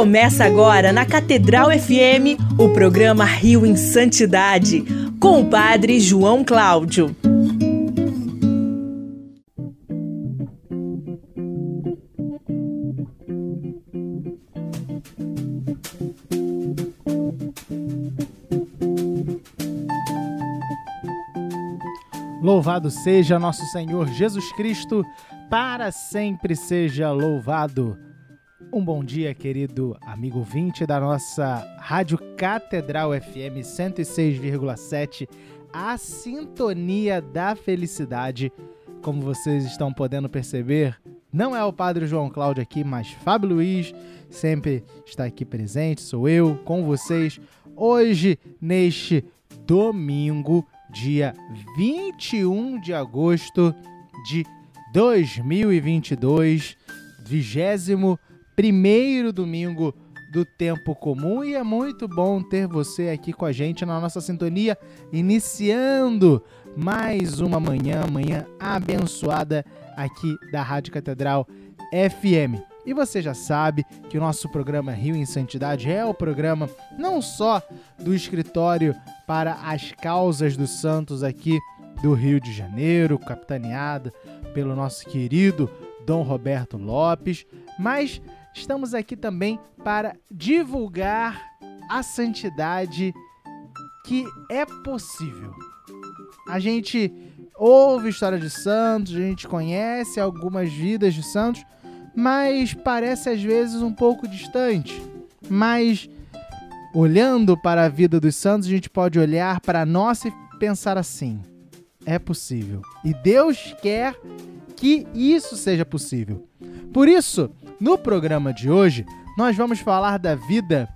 Começa agora na Catedral FM o programa Rio em Santidade, com o Padre João Cláudio. Louvado seja nosso Senhor Jesus Cristo, para sempre seja louvado. Um bom dia, querido amigo 20 da nossa Rádio Catedral FM 106,7, a sintonia da felicidade. Como vocês estão podendo perceber, não é o Padre João Cláudio aqui, mas Fábio Luiz sempre está aqui presente, sou eu com vocês. Hoje, neste domingo, dia 21 de agosto de 2022, vigésimo primeiro domingo do tempo comum e é muito bom ter você aqui com a gente na nossa sintonia, iniciando mais uma manhã, manhã abençoada aqui da Rádio Catedral FM. E você já sabe que o nosso programa Rio em Santidade é o programa não só do escritório para as causas dos santos aqui do Rio de Janeiro, capitaneada pelo nosso querido Dom Roberto Lopes, mas estamos aqui também para divulgar a santidade que é possível. A gente ouve história de santos, a gente conhece algumas vidas de santos, mas parece às vezes um pouco distante. Mas olhando para a vida dos santos, a gente pode olhar para a nossa e pensar assim: é possível. E Deus quer que isso seja possível. Por isso, no programa de hoje, nós vamos falar da vida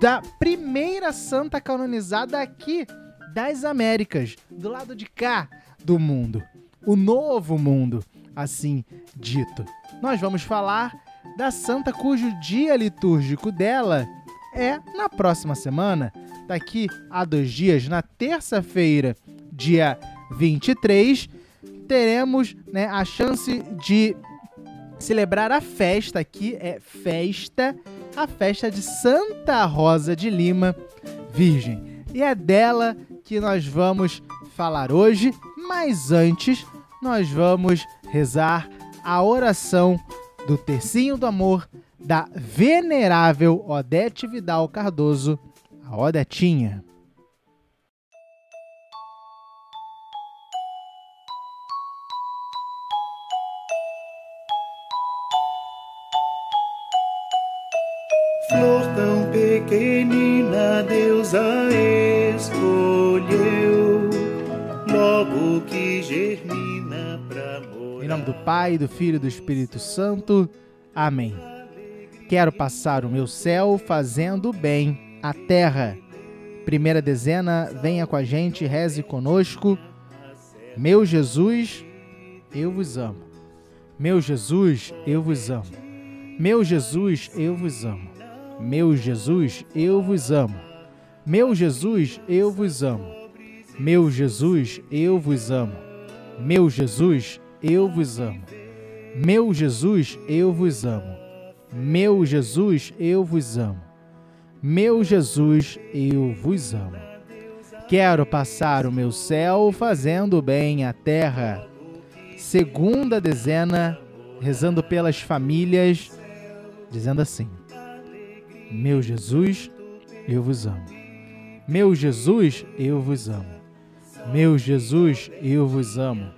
da primeira santa canonizada aqui das Américas, do lado de cá do mundo, o novo mundo, assim dito. Nós vamos falar da santa cujo dia litúrgico dela é na próxima semana, daqui a dois dias, na terça-feira, dia 23, teremos né, a chance de celebrar a festa aqui, é festa, a festa de Santa Rosa de Lima, Virgem. E é dela que nós vamos falar hoje, mas antes nós vamos rezar a oração do Tercinho do Amor da venerável Odete Vidal Cardoso, a Odetinha. Tão pequenina, Deus a escolheu, logo que germina pra morar. Em nome do Pai, do Filho e do Espírito Santo. Amém. Quero passar o meu céu fazendo bem a terra. Primeira dezena, venha com a gente, reze conosco. Meu Jesus, eu vos amo. Meu Jesus, eu vos amo. Meu Jesus, eu vos amo. Meu Jesus, eu vos amo. Meu Jesus, eu vos amo. Meu Jesus, eu vos amo. Meu Jesus, eu vos amo. Meu Jesus, eu vos amo. Meu Jesus, eu vos amo. Meu Jesus, eu vos amo. Quero passar o meu céu fazendo bem a terra. Segunda dezena, rezando pelas famílias, dizendo assim: Meu Jesus, eu vos amo. Meu Jesus, eu vos amo. Meu Jesus, eu vos amo.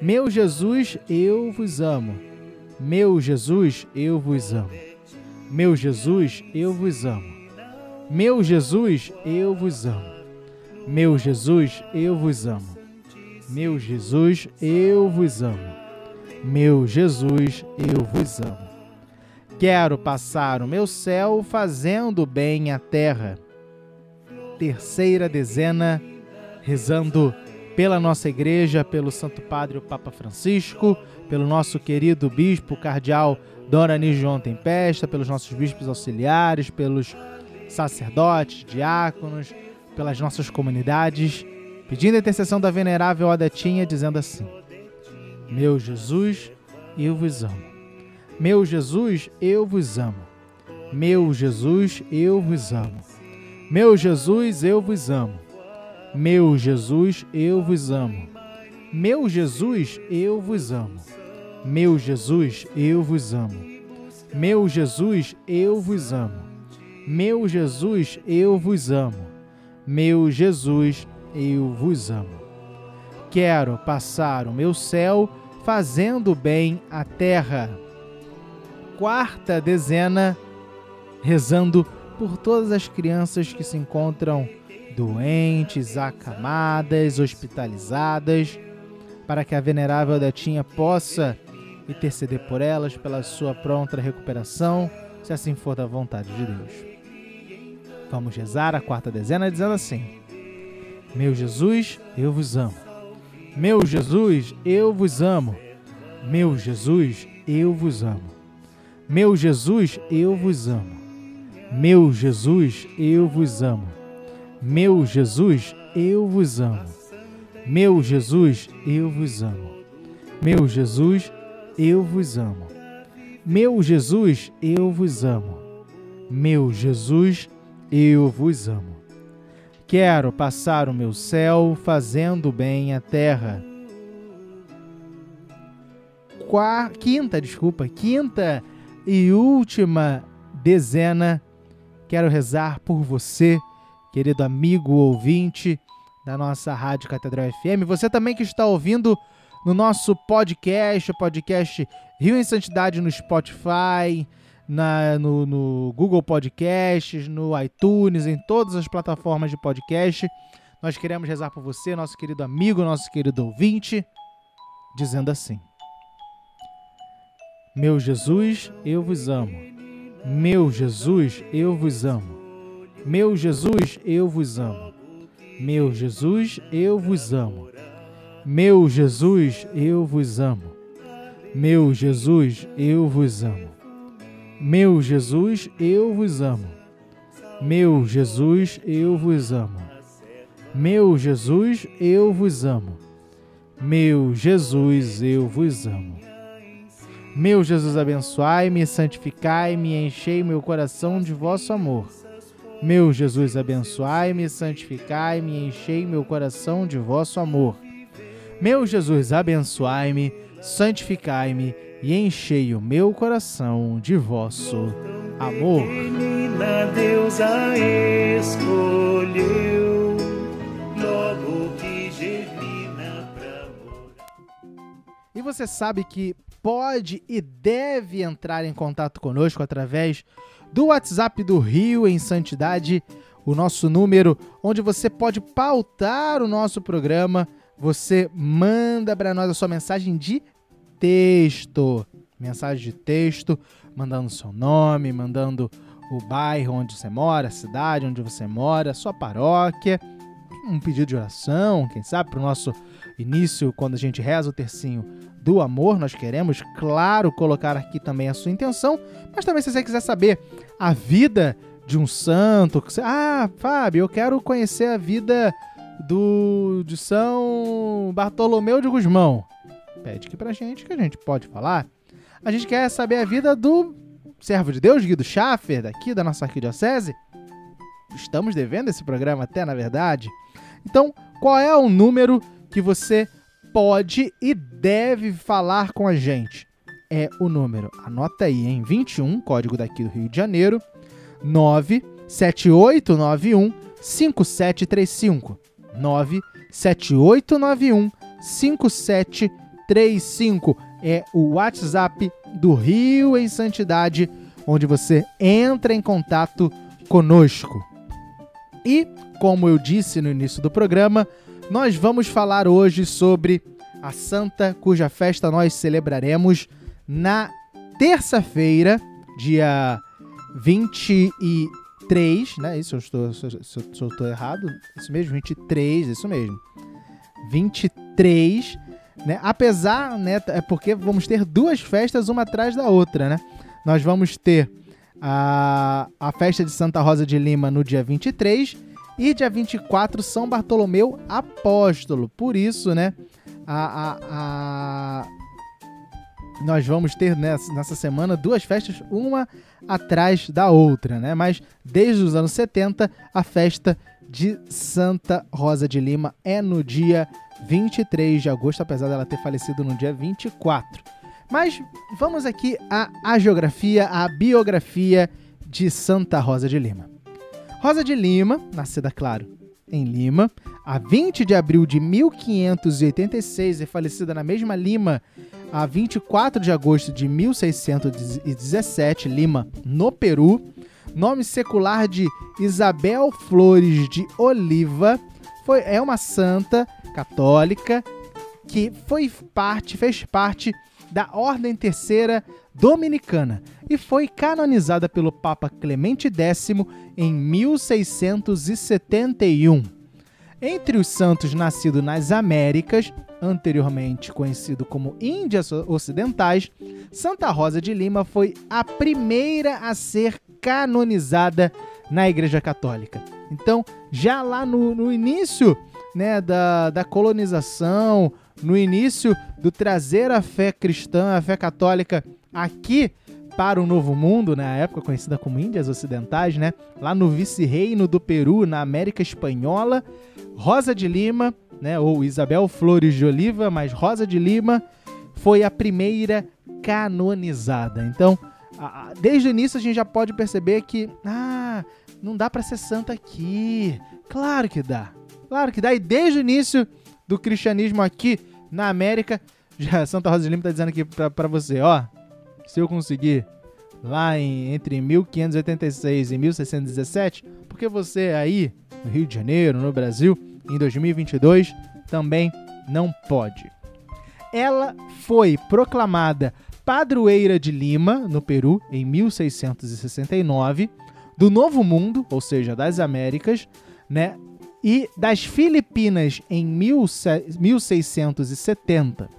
Meu Jesus, eu vos amo. Meu Jesus, eu vos amo. Meu Jesus, eu vos amo. Meu Jesus, eu vos amo. Meu Jesus, eu vos amo. Meu Jesus, eu vos amo. Meu Jesus, eu vos amo. Quero passar o meu céu fazendo bem a terra. Terceira dezena, rezando pela nossa igreja, pelo Santo Padre o Papa Francisco, pelo nosso querido Bispo Cardeal Dona Anísio João Tempesta, pelos nossos bispos auxiliares, pelos sacerdotes, diáconos, pelas nossas comunidades, pedindo a intercessão da venerável Odetinha, dizendo assim: Meu Jesus, eu vos amo. Meu Jesus, eu vos amo. Meu Jesus, eu vos amo. Meu Jesus, eu vos amo. Meu Jesus, eu vos amo. Meu Jesus, eu vos amo. Meu Jesus, eu vos amo. Meu Jesus, eu vos amo. Meu Jesus, eu vos amo. Meu Jesus, eu vos amo. Quero passar o meu céu fazendo bem à terra. Quarta dezena, rezando por todas as crianças que se encontram doentes, acamadas, hospitalizadas, para que a venerável Detinha possa interceder por elas pela sua pronta recuperação, se assim for da vontade de Deus. Vamos rezar a quarta dezena dizendo assim: Meu Jesus, eu vos amo. Meu Jesus, eu vos amo. Meu Jesus, eu vos amo. Meu Jesus, eu vos amo. Meu Jesus, eu vos amo. Meu Jesus, eu vos amo. Meu Jesus, eu vos amo. Meu Jesus, eu vos amo. Meu Jesus, eu vos amo. Meu Jesus, eu vos amo. Quero passar o meu céu fazendo bem à terra. Quarta, quinta, desculpa, quinta e última dezena. Quero rezar por você, querido amigo ouvinte da nossa Rádio Catedral FM. Você também que está ouvindo no nosso podcast, o podcast Rio em Santidade no Spotify, na, no, no Google Podcasts, no iTunes, em todas as plataformas de podcast. Nós queremos rezar por você, nosso querido amigo, nosso querido ouvinte, dizendo assim: Meu Jesus, eu vos amo. Meu Jesus, eu vos amo. Meu Jesus, eu vos amo. Meu Jesus, eu vos amo. Meu Jesus, eu vos amo. Meu Jesus, eu vos amo. Meu Jesus, eu vos amo. Meu Jesus, eu vos amo. Meu Jesus, eu vos amo. Meu Jesus, eu vos amo. Meu Jesus, abençoai-me, santificai-me enchei meu coração de vosso amor. Meu Jesus, abençoai-me, santificai-me enchei meu coração de vosso amor. Meu Jesus, abençoai-me, santificai-me e enchei o meu coração de vosso amor. Deus a escolheu, logo que germina pra morar. E você sabe que pode e deve entrar em contato conosco através do WhatsApp do Rio em Santidade, o nosso número, onde você pode pautar o nosso programa. Você manda para nós a sua mensagem de texto. Mensagem de texto, mandando seu nome, mandando o bairro onde você mora, a cidade onde você mora, a sua paróquia, um pedido de oração, quem sabe, para o nosso início, quando a gente reza o tercinho do amor. Nós queremos, claro, colocar aqui também a sua intenção, mas também se você quiser saber a vida de um santo, você, ah, Fábio, eu quero conhecer a vida do de São Bartolomeu de Gusmão. Pede aqui pra gente que a gente pode falar. A gente quer saber a vida do servo de Deus, Guido Schaffer, daqui da nossa arquidiocese. Estamos devendo esse programa até, na verdade. Então, qual é o número que você pode e deve falar com a gente? É o número, anota aí, em 21, código daqui do Rio de Janeiro, 97891 5735. 97891 5735 é o WhatsApp do Rio em Santidade, onde você entra em contato conosco. E, como eu disse no início do programa, nós vamos falar hoje sobre a santa cuja festa nós celebraremos na terça-feira, dia 23, né? Isso eu estou, se eu, estou errado, isso mesmo, 23, isso mesmo. 23, né? Apesar, né, é porque vamos ter duas festas uma atrás da outra, né? Nós vamos ter a, a festa de Santa Rosa de Lima no dia 23 e dia 24 São Bartolomeu Apóstolo. Por isso, né, a, a, a- nós vamos ter nessa, nessa semana duas festas, uma atrás da outra, né? Mas desde os anos 70, a festa de Santa Rosa de Lima é no dia 23 de agosto, apesar dela ter falecido no dia 24. Mas vamos aqui à, geografia, à biografia de Santa Rosa de Lima. Rosa de Lima, nascida, claro, em Lima, a 20 de abril de 1586 e falecida na mesma Lima a 24 de agosto de 1617, Lima, no Peru. Nome secular de Isabel Flores de Oliva, foi, é uma santa católica que foi parte, fez parte da Ordem Terceira Dominicana e foi canonizada pelo Papa Clemente X em 1671. Entre os santos nascidos nas Américas, anteriormente conhecido como Índias Ocidentais, Santa Rosa de Lima foi a primeira a ser canonizada na Igreja Católica. Então, já lá no, no início né, da, da colonização, no início do trazer a fé cristã, a fé católica aqui para o Novo Mundo, na época conhecida como Índias Ocidentais, né? Lá no vice-reino do Peru, na América Espanhola, Rosa de Lima, né, ou Isabel Flores de Oliva, mas Rosa de Lima foi a primeira canonizada. Então, desde o início a gente já pode perceber que, ah, não dá para ser santa aqui. Claro que dá. Claro que dá. E desde o início do cristianismo aqui na América, já Santa Rosa de Lima está dizendo aqui para você, ó, se eu conseguir lá em, entre 1586 e 1617, porque você aí no Rio de Janeiro, no Brasil, em 2022, também não pode. Ela foi proclamada padroeira de Lima, no Peru, em 1669, do Novo Mundo, ou seja, das Américas, né, e das Filipinas em 1670.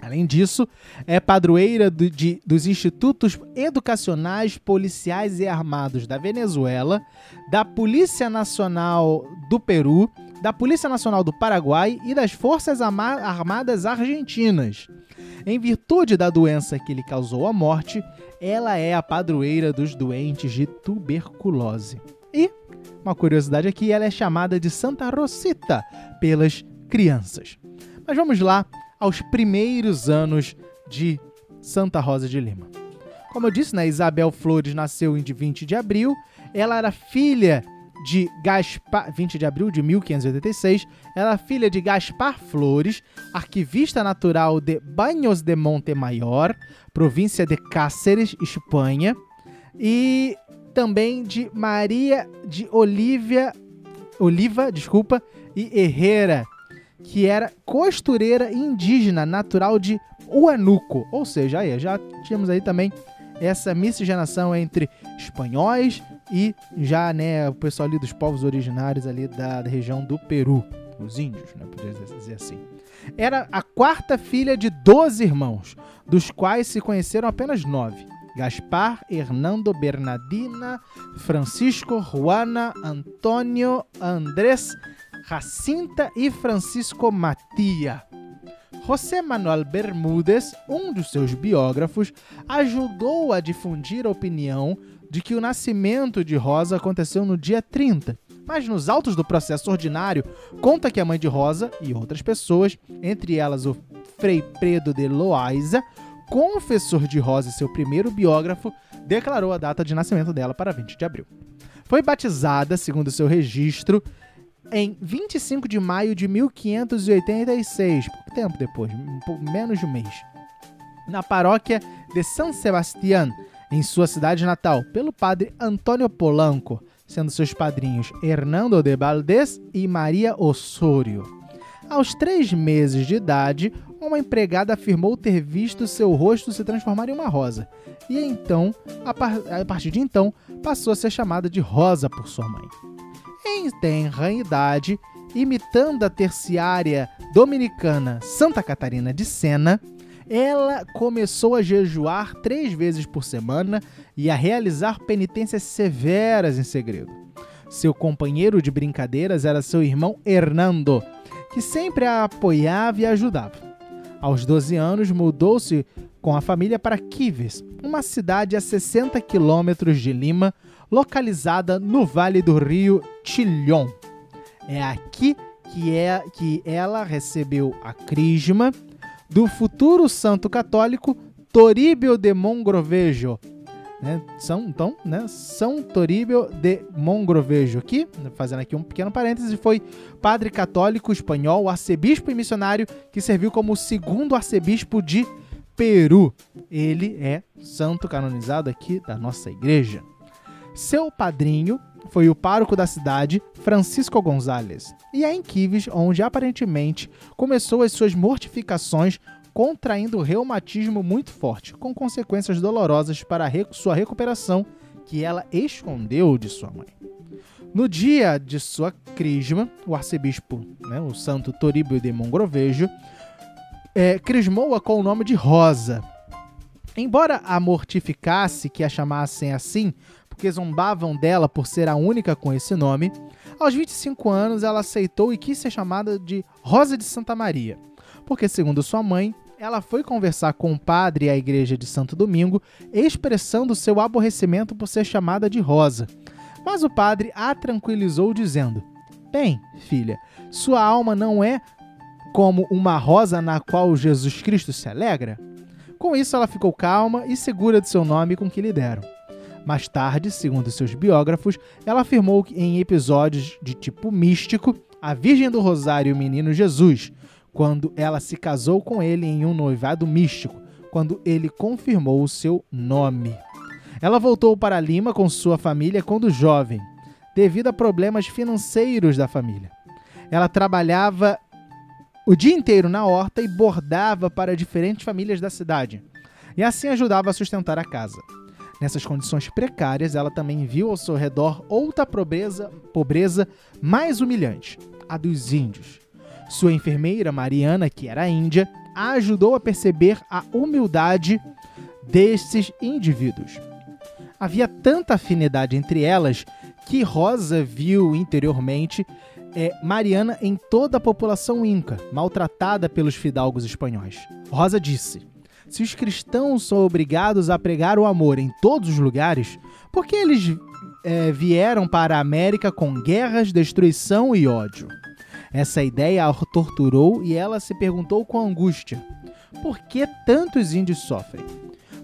Além disso, é padroeira do, de, dos institutos educacionais, policiais e armados da Venezuela, da Polícia Nacional do Peru, da Polícia Nacional do Paraguai e das Forças Armadas Argentinas. Em virtude da doença que lhe causou a morte, ela é a padroeira dos doentes de tuberculose. E, uma curiosidade aqui, ela é chamada de Santa Rosita pelas crianças. Mas vamos lá aos primeiros anos de Santa Rosa de Lima. Como eu disse, né, Isabel Flores nasceu em 20 de abril. Ela era filha de Gaspar, 20 de abril de 1586, ela é filha de Gaspar Flores, arquivista natural de Banhos de Montemayor, província de Cáceres, Espanha, e também de Maria de Olivia, Oliva, desculpa, e Herrera, que era costureira indígena natural de Huanuco, ou seja, aí já tínhamos aí também essa miscigenação entre espanhóis e já né, o pessoal ali dos povos originários ali da, da região do Peru, os índios, né, podia dizer assim. Era a quarta filha de 12 irmãos, dos quais se conheceram apenas nove. Gaspar, Hernando, Bernardina, Francisco, Juana, Antônio, Andrés, Jacinta e Francisco Matia. José Manuel Bermúdez, um dos seus biógrafos, ajudou a difundir a opinião de que o nascimento de Rosa aconteceu no dia 30. Mas nos autos do processo ordinário, conta que a mãe de Rosa e outras pessoas, entre elas o Frei Predo de Loaiza, confessor de Rosa seu primeiro biógrafo, declarou a data de nascimento dela para 20 de abril. Foi batizada, segundo seu registro, em 25 de maio de 1586, pouco tempo depois, menos de um mês, na paróquia de São Sebastião, em sua cidade natal, pelo padre Antônio Polanco, sendo seus padrinhos Hernando de Valdés e Maria Osório. Aos três meses de idade, uma empregada afirmou ter visto seu rosto se transformar em uma rosa, e então, a, par a partir de então, passou a ser chamada de Rosa por sua mãe. Em tenra idade, imitando a terciária dominicana Santa Catarina de Sena, ela começou a jejuar três vezes por semana e a realizar penitências severas em segredo. Seu companheiro de brincadeiras era seu irmão Hernando, que sempre a apoiava e ajudava. Aos 12 anos, mudou-se com a família para Quives, uma cidade a 60 quilômetros de Lima, localizada no vale do rio Chillón. É aqui que, é, que ela recebeu a crisma do futuro santo católico Toribio de Mongrovejo. Né? São, então, né? São Toribio de Mongrovejo. Aqui, fazendo aqui um pequeno parêntese, foi padre católico espanhol, arcebispo e missionário que serviu como segundo arcebispo de Peru. Ele é santo canonizado aqui da nossa igreja. Seu padrinho foi o pároco da cidade, Francisco Gonzalez. E é em Quives onde aparentemente começou as suas mortificações contraindo reumatismo muito forte, com consequências dolorosas para sua recuperação que ela escondeu de sua mãe. No dia de sua crisma, o arcebispo, né, o santo Toribio de Mongrovejo, é, crismou-a com o nome de Rosa. Embora a mortificasse que a chamassem assim, porque zombavam dela por ser a única com esse nome, aos 25 anos ela aceitou e quis ser chamada de Rosa de Santa Maria, porque, segundo sua mãe, ela foi conversar com o padre à igreja de Santo Domingo, expressando seu aborrecimento por ser chamada de Rosa. Mas o padre a tranquilizou, dizendo: Bem, filha, sua alma não é como uma rosa na qual Jesus Cristo se alegra? Com isso, ela ficou calma e segura de seu nome com que lhe deram. Mais tarde, segundo seus biógrafos, ela afirmou que em episódios de tipo místico, a Virgem do Rosário e o Menino Jesus, quando ela se casou com ele em um noivado místico, quando ele confirmou o seu nome. Ela voltou para Lima com sua família quando jovem, devido a problemas financeiros da família. Ela trabalhava o dia inteiro na horta e bordava para diferentes famílias da cidade, e assim ajudava a sustentar a casa. Nessas condições precárias, ela também viu ao seu redor outra pobreza, pobreza mais humilhante, a dos índios. Sua enfermeira, Mariana, que era índia, a ajudou a perceber a humildade desses indivíduos. Havia tanta afinidade entre elas que Rosa viu interiormente é, Mariana em toda a população inca, maltratada pelos fidalgos espanhóis. Rosa disse: se os cristãos são obrigados a pregar o amor em todos os lugares, por que eles é, vieram para a América com guerras, destruição e ódio? Essa ideia a torturou e ela se perguntou com angústia: por que tantos índios sofrem?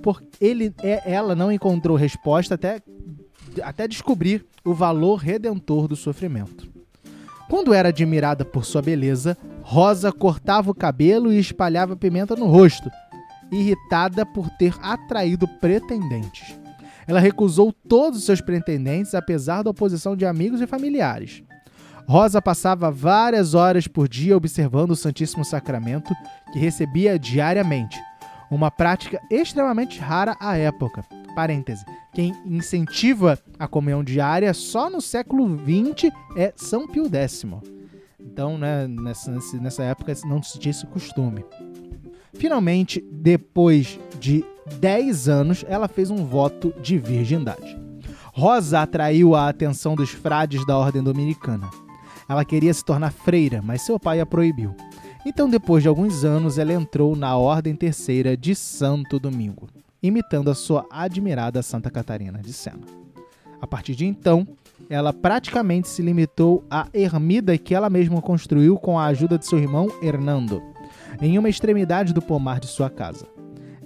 Por ele, é, ela não encontrou resposta até, até descobrir o valor redentor do sofrimento. Quando era admirada por sua beleza, Rosa cortava o cabelo e espalhava pimenta no rosto, irritada por ter atraído pretendentes. Ela recusou todos os seus pretendentes, apesar da oposição de amigos e familiares. Rosa passava várias horas por dia observando o Santíssimo Sacramento, que recebia diariamente, uma prática extremamente rara à época. Parêntese. Quem incentiva a comunhão diária só no século XX é São Pio X. Então, né, nessa, nessa época não se tinha esse costume. Finalmente, depois de 10 anos, ela fez um voto de virgindade. Rosa atraiu a atenção dos frades da ordem dominicana. Ela queria se tornar freira, mas seu pai a proibiu. Então, depois de alguns anos, ela entrou na Ordem Terceira de Santo Domingo, imitando a sua admirada Santa Catarina de Sena. A partir de então, ela praticamente se limitou à ermida que ela mesma construiu com a ajuda de seu irmão Hernando em uma extremidade do pomar de sua casa.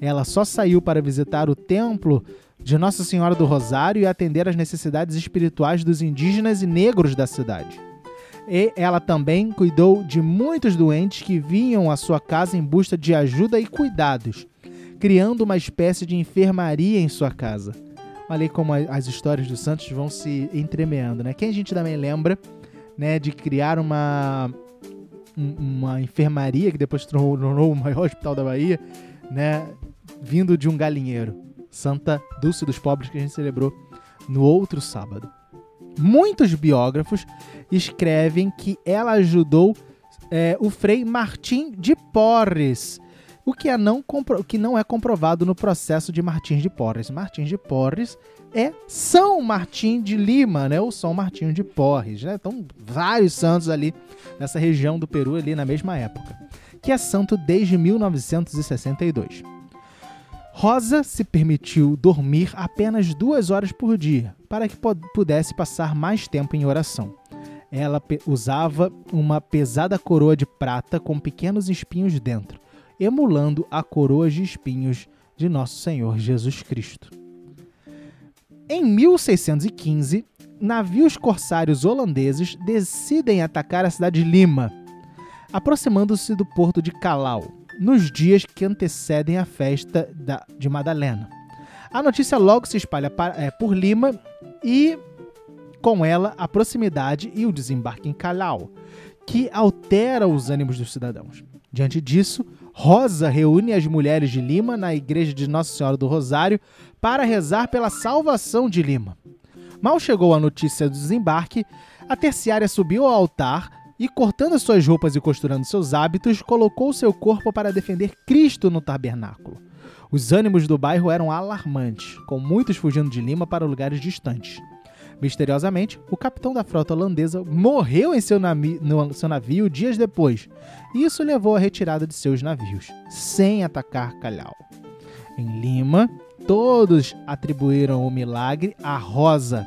Ela só saiu para visitar o templo de Nossa Senhora do Rosário e atender às necessidades espirituais dos indígenas e negros da cidade. E ela também cuidou de muitos doentes que vinham à sua casa em busca de ajuda e cuidados, criando uma espécie de enfermaria em sua casa. Olha como as histórias dos santos vão se entremeando, né? Quem a gente também lembra, né, de criar uma uma enfermaria que depois tornou o maior hospital da Bahia, né? Vindo de um galinheiro. Santa Dulce dos Pobres, que a gente celebrou no outro sábado. Muitos biógrafos escrevem que ela ajudou é, o frei Martim de Porres, o que, é não o que não é comprovado no processo de Martins de Porres. Martins de Porres é São Martim de Lima, né? Ou São Martinho de Porres, né? Então, vários santos ali nessa região do Peru ali na mesma época. que é santo desde 1962. Rosa se permitiu dormir apenas duas horas por dia, para que pudesse passar mais tempo em oração. Ela usava uma pesada coroa de prata com pequenos espinhos dentro, emulando a coroa de espinhos de Nosso Senhor Jesus Cristo. Em 1615, navios corsários holandeses decidem atacar a cidade de Lima, aproximando-se do porto de Calau, nos dias que antecedem a festa de Madalena. A notícia logo se espalha para, é, por Lima e, com ela, a proximidade e o desembarque em Calau, que altera os ânimos dos cidadãos. Diante disso, Rosa reúne as mulheres de Lima na igreja de Nossa Senhora do Rosário para rezar pela salvação de Lima. Mal chegou a notícia do desembarque, a terciária subiu ao altar e, cortando suas roupas e costurando seus hábitos, colocou seu corpo para defender Cristo no tabernáculo. Os ânimos do bairro eram alarmantes, com muitos fugindo de Lima para lugares distantes. Misteriosamente, o capitão da frota holandesa morreu em seu, no seu navio dias depois, e isso levou à retirada de seus navios, sem atacar Calhau. Em Lima, todos atribuíram o milagre a Rosa,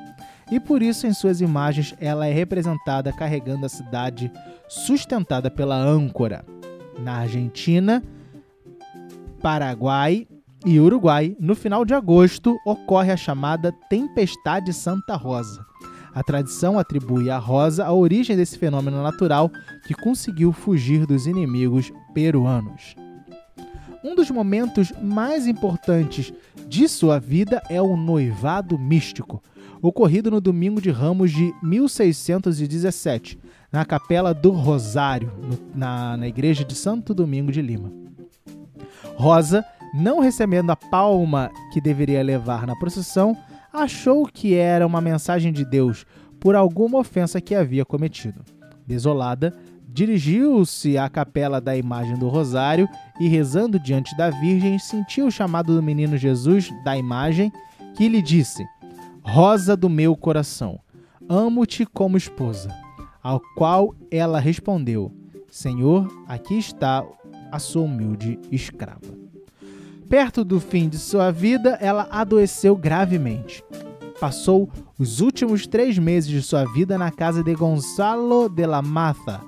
e por isso em suas imagens ela é representada carregando a cidade sustentada pela âncora. Na Argentina, Paraguai e Uruguai, no final de agosto, ocorre a chamada Tempestade Santa Rosa. A tradição atribui à rosa a origem desse fenômeno natural que conseguiu fugir dos inimigos peruanos. Um dos momentos mais importantes de sua vida é o noivado místico, ocorrido no domingo de Ramos de 1617, na Capela do Rosário, na, na igreja de Santo Domingo de Lima. Rosa, não recebendo a palma que deveria levar na procissão, achou que era uma mensagem de Deus por alguma ofensa que havia cometido. Desolada, dirigiu-se à capela da imagem do Rosário e, rezando diante da Virgem, sentiu o chamado do menino Jesus da imagem, que lhe disse: Rosa do meu coração, amo-te como esposa. Ao qual ela respondeu: Senhor, aqui está a sua humilde escrava. Perto do fim de sua vida, ela adoeceu gravemente. Passou os últimos três meses de sua vida na casa de Gonzalo de la Maza,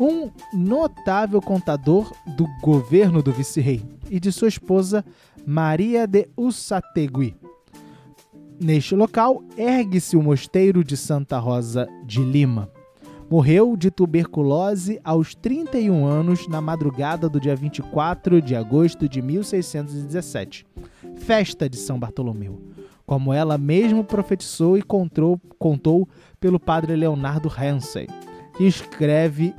um notável contador do governo do vice-rei, e de sua esposa Maria de Ussategui. Neste local ergue-se o mosteiro de Santa Rosa de Lima. Morreu de tuberculose aos 31 anos na madrugada do dia 24 de agosto de 1617, festa de São Bartolomeu, como ela mesma profetizou e contou, contou pelo padre Leonardo Hansey, que escreve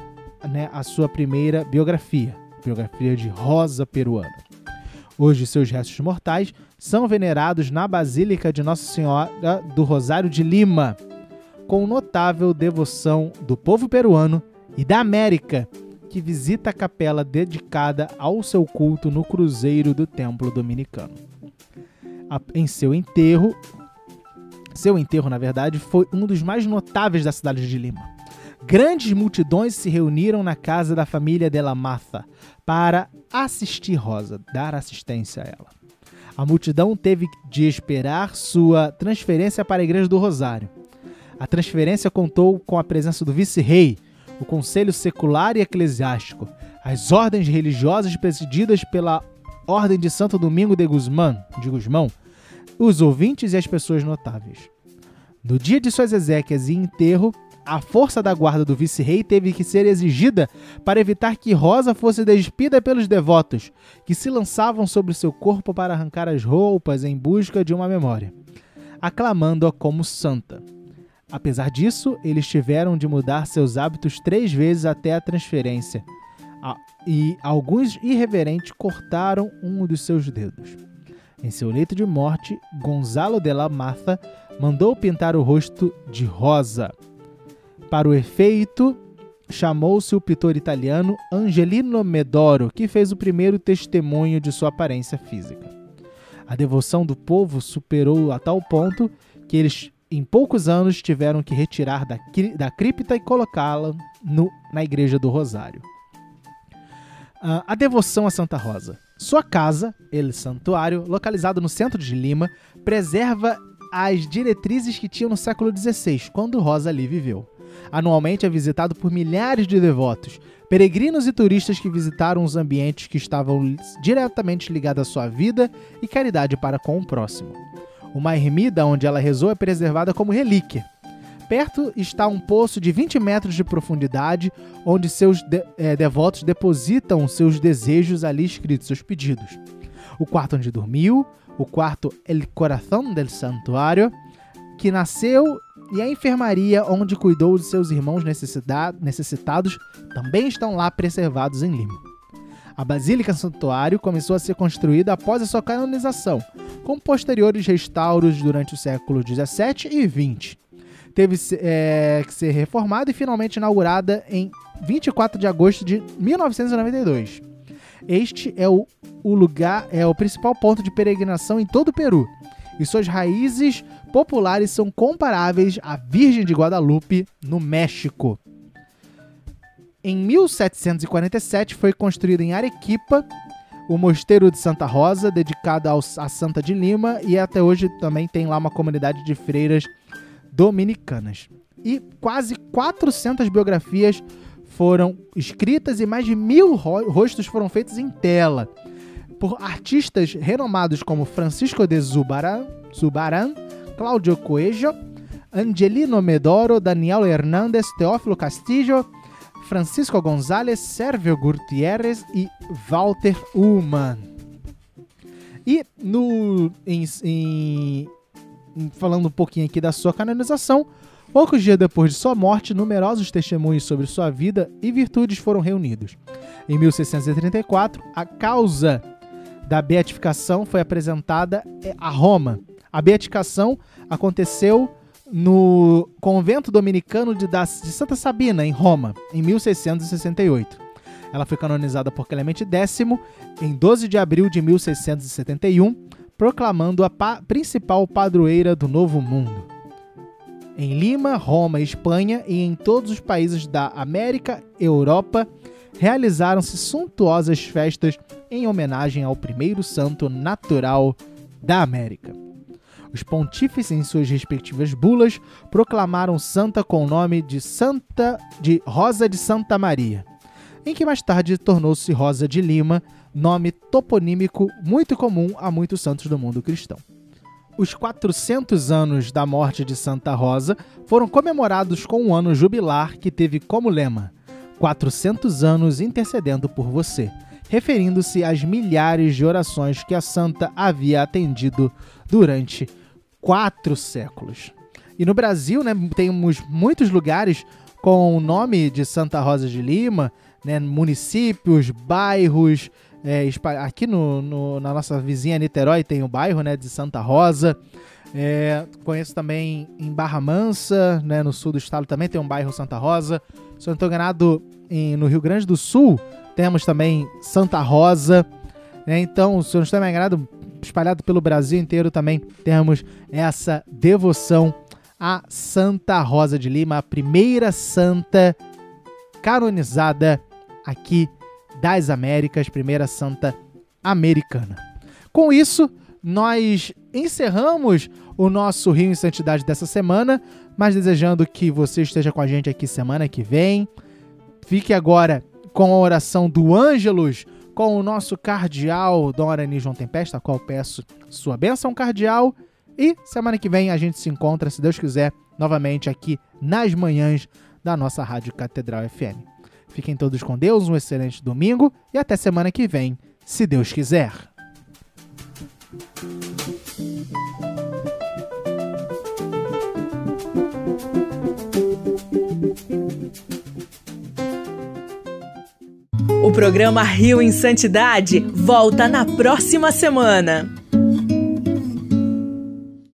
né, a sua primeira biografia, biografia de Rosa Peruana. Hoje, seus restos mortais são venerados na Basílica de Nossa Senhora do Rosário de Lima, com notável devoção do povo peruano e da América, que visita a capela dedicada ao seu culto no cruzeiro do Templo Dominicano. Em seu enterro, seu enterro, na verdade, foi um dos mais notáveis da cidade de Lima. Grandes multidões se reuniram na casa da família de la Maza para assistir Rosa, dar assistência a ela. A multidão teve de esperar sua transferência para a Igreja do Rosário. A transferência contou com a presença do vice-rei, o Conselho Secular e Eclesiástico, as ordens religiosas presididas pela Ordem de Santo Domingo de Guzmán, de Guzmão, os ouvintes e as pessoas notáveis. No dia de suas exéquias e enterro, a força da guarda do vice-rei teve que ser exigida para evitar que Rosa fosse despida pelos devotos, que se lançavam sobre seu corpo para arrancar as roupas em busca de uma memória, aclamando-a como santa. Apesar disso, eles tiveram de mudar seus hábitos três vezes até a transferência, e alguns irreverentes cortaram um dos seus dedos. Em seu leito de morte, Gonzalo de la Maza mandou pintar o rosto de rosa para o efeito, chamou-se o pintor italiano Angelino Medoro, que fez o primeiro testemunho de sua aparência física. A devoção do povo superou a tal ponto que eles, em poucos anos, tiveram que retirar da, da cripta e colocá-la na igreja do Rosário. Uh, a devoção a Santa Rosa. Sua casa, El Santuário, localizado no centro de Lima, preserva as diretrizes que tinha no século XVI, quando Rosa ali viveu. Anualmente é visitado por milhares de devotos, peregrinos e turistas que visitaram os ambientes que estavam diretamente ligados à sua vida e caridade para com o próximo. Uma ermida onde ela rezou é preservada como relíquia. Perto está um poço de 20 metros de profundidade, onde seus de é, devotos depositam seus desejos ali escritos, seus pedidos. O quarto onde dormiu, o quarto El Corazón del Santuário, que nasceu, e a enfermaria onde cuidou de seus irmãos necessitados também estão lá preservados em Lima. A Basílica Santuário começou a ser construída após a sua canonização, com posteriores restauros durante o século 17 e 20 teve é, que ser reformada e finalmente inaugurada em 24 de agosto de 1992. Este é o, o lugar, é o principal ponto de peregrinação em todo o Peru, e suas raízes populares são comparáveis à Virgem de Guadalupe, no México. Em 1747 foi construído em Arequipa o Mosteiro de Santa Rosa, dedicado a Santa de Lima, e até hoje também tem lá uma comunidade de freiras dominicanas. E quase 400 biografias foram escritas e mais de mil rostos foram feitos em tela por artistas renomados como Francisco de Zubaran, Zubaran Cláudio Coelho, Angelino Medoro, Daniel Hernández, Teófilo Castillo, Francisco González, Sérgio Gutierrez e Walter Ullmann. E no, em, em, falando um pouquinho aqui da sua canonização, poucos dias depois de sua morte, numerosos testemunhos sobre sua vida e virtudes foram reunidos. Em 1634, a causa da beatificação foi apresentada é, a Roma. A beatificação aconteceu no convento dominicano de, de Santa Sabina, em Roma, em 1668. Ela foi canonizada por Clemente X em 12 de abril de 1671 proclamando a pa principal padroeira do Novo Mundo. Em Lima, Roma, Espanha e em todos os países da América, Europa, realizaram-se suntuosas festas em homenagem ao primeiro santo natural da América. Os pontífices, em suas respectivas bulas, proclamaram santa com o nome de Santa de Rosa de Santa Maria, em que mais tarde tornou-se Rosa de Lima, nome toponímico muito comum a muitos santos do mundo cristão. Os 400 anos da morte de Santa Rosa foram comemorados com um ano jubilar que teve como lema 400 anos intercedendo por você, referindo-se às milhares de orações que a santa havia atendido durante quatro séculos. E no Brasil, né, temos muitos lugares com o nome de Santa Rosa de Lima, né, municípios, bairros, é, aqui no, no, na nossa vizinha Niterói tem o bairro né, de Santa Rosa. É, conheço também em Barra Mansa, né, no sul do estado também tem um bairro Santa Rosa. Se eu não estou em, no Rio Grande do Sul temos também Santa Rosa. Né, então, se eu não estou enganado, espalhado pelo Brasil inteiro também temos essa devoção a Santa Rosa de Lima, a primeira santa canonizada aqui das Américas, primeira santa americana. Com isso, nós encerramos o nosso Rio em Santidade dessa semana, mas desejando que você esteja com a gente aqui semana que vem. Fique agora com a oração do Ângelus, com o nosso cardeal Dom Arani João Tempesta, a qual peço sua bênção cardeal. E semana que vem a gente se encontra, se Deus quiser, novamente aqui nas manhãs da nossa Rádio Catedral FM. Fiquem todos com Deus, um excelente domingo e até semana que vem, se Deus quiser. O programa Rio em Santidade volta na próxima semana.